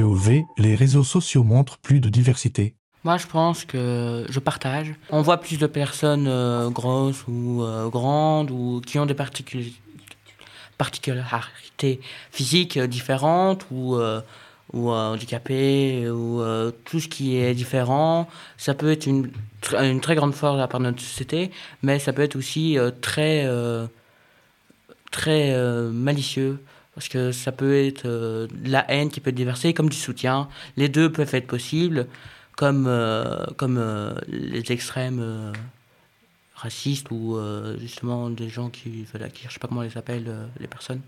trouvé, les réseaux sociaux montrent plus de diversité. Moi, je pense que je partage. On voit plus de personnes euh, grosses ou euh, grandes ou qui ont des particularités physiques différentes ou, euh, ou handicapées ou tout ce qui est différent. Ça peut être une, une très grande force à part notre société, mais ça peut être aussi très, très malicieux. Parce que ça peut être de la haine qui peut être déversée comme du soutien. Les deux peuvent être possibles comme, euh, comme euh, les extrêmes euh, racistes ou justement des gens qui, voilà, qui, je sais pas comment les appellent, les personnes.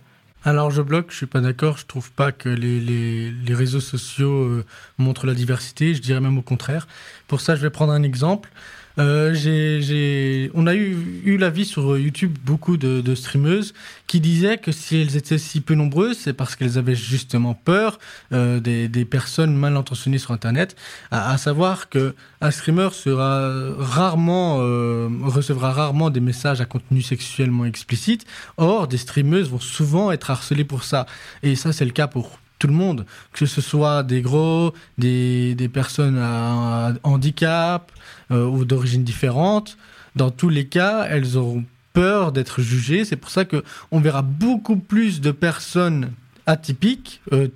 Alors je bloque, je suis pas d'accord, je trouve pas que les, les, les réseaux sociaux montrent la diversité, je dirais même au contraire. Pour ça, je vais prendre un exemple. Euh, on a eu, eu l'avis sur YouTube beaucoup de, streameuses qui disaient que si elles étaient si peu nombreuses, c'est parce qu'elles avaient justement peur euh, des, personnes mal intentionnées sur Internet. À, à, savoir que un streamer sera rarement euh, recevra rarement des messages à contenu sexuellement explicite. Or, des streameuses vont souvent être harcelées pour ça. Et ça, c'est le cas pour tout le monde, que ce soit des gros, des, des personnes à, handicap euh, ou d'origine différente. Dans tous les cas, elles auront peur d'être jugées. C'est pour ça que on verra beaucoup plus de personnes atypiques, euh,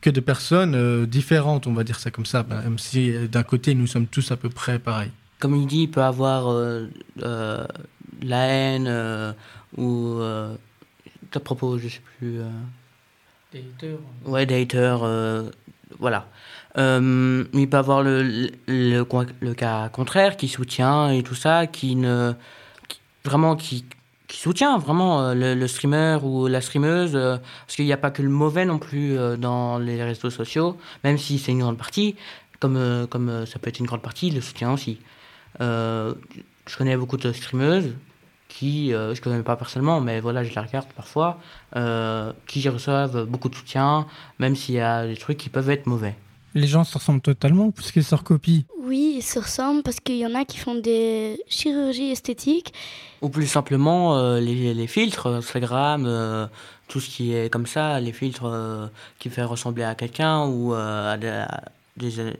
que de personnes euh, différentes, on va dire ça comme ça, même si d'un côté nous sommes tous à peu près pareils. Comme il dit, il peut avoir la haine ou à propos, je sais plus. Haters. Ouais, des euh, voilà. Euh, il peut avoir le, le, cas contraire qui soutient et tout ça, qui ne. vraiment, qui, qui soutient vraiment euh, le, streamer ou la streameuse, parce qu'il n'y a pas que le mauvais non plus dans les réseaux sociaux, même si c'est une grande partie, comme, comme ça peut être une grande partie, le soutien aussi. je connais beaucoup de streameuses qui, euh, je ne connais pas personnellement, mais voilà, je la regarde parfois, euh, qui reçoivent beaucoup de soutien, même s'il y a des trucs qui peuvent être mauvais. Les gens se ressemblent totalement parce qu'ils se recopient Oui, ils se ressemblent parce qu'il y en a qui font des chirurgies esthétiques. Ou plus simplement, euh, les, les, filtres, Instagram, euh, tout ce qui est comme ça, les filtres euh, qui fait ressembler à quelqu'un ou à des, des,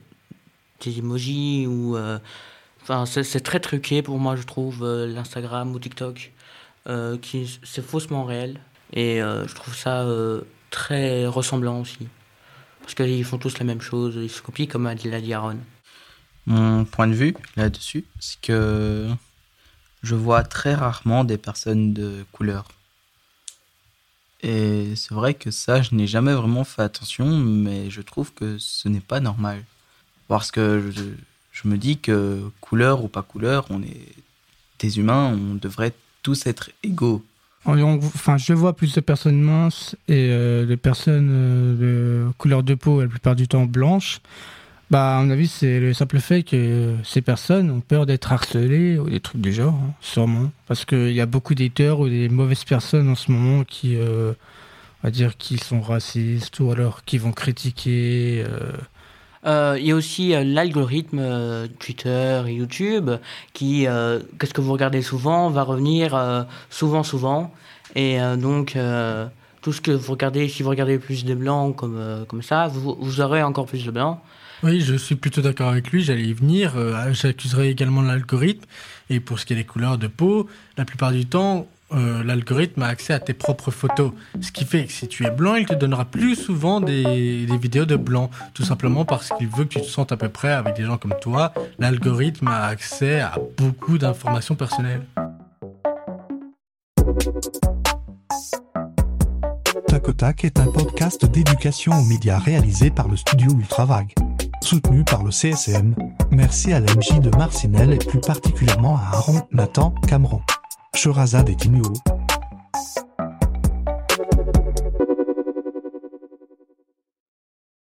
des emojis ou Enfin, c'est très truqué pour moi, je trouve, euh, l'Instagram ou TikTok, euh, qui c'est faussement réel. Et euh, je trouve ça très ressemblant aussi. Parce qu'ils font tous la même chose, ils se copient comme a dit la Aaron. Mon point de vue là-dessus, c'est que je vois très rarement des personnes de couleur. Et c'est vrai que ça, je n'ai jamais vraiment fait attention, mais je trouve que ce n'est pas normal. Parce que je, je me dis que couleur ou pas couleur, on est des humains, on devrait tous être égaux. Enfin, je vois plus de personnes minces et euh, personnes euh, de couleur de peau, la plupart du temps blanches. Bah, à mon avis, c'est le simple fait que ces personnes ont peur d'être harcelées ou des trucs du genre, hein, sûrement. Parce qu'il y a beaucoup d'haters ou des mauvaises personnes en ce moment qui, euh, on va dire, qui sont racistes ou alors qui vont critiquer euh, il y a aussi euh, l'algorithme euh, Twitter et YouTube qui, qu'est-ce que vous regardez souvent, va revenir souvent, souvent. Et donc, tout ce que vous regardez, si vous regardez plus de blancs comme, comme ça, vous, vous aurez encore plus de blancs. Oui, je suis plutôt d'accord avec lui, j'allais y venir. J'accuserai également l'algorithme. Et pour ce qui est des couleurs de peau, la plupart du temps, euh, l'algorithme a accès à tes propres photos. Ce qui fait que si tu es blanc, il te donnera plus souvent des, vidéos de blanc. Tout simplement parce qu'il veut que tu te sentes à peu près avec des gens comme toi. L'algorithme a accès à beaucoup d'informations personnelles. Tac est un podcast d'éducation aux médias réalisé par le studio Ultravague. Soutenu par le CSM. Merci à l'MJ de Marcinelle et plus particulièrement à Aaron Nathan Cameron. Sherazade et Tinuo.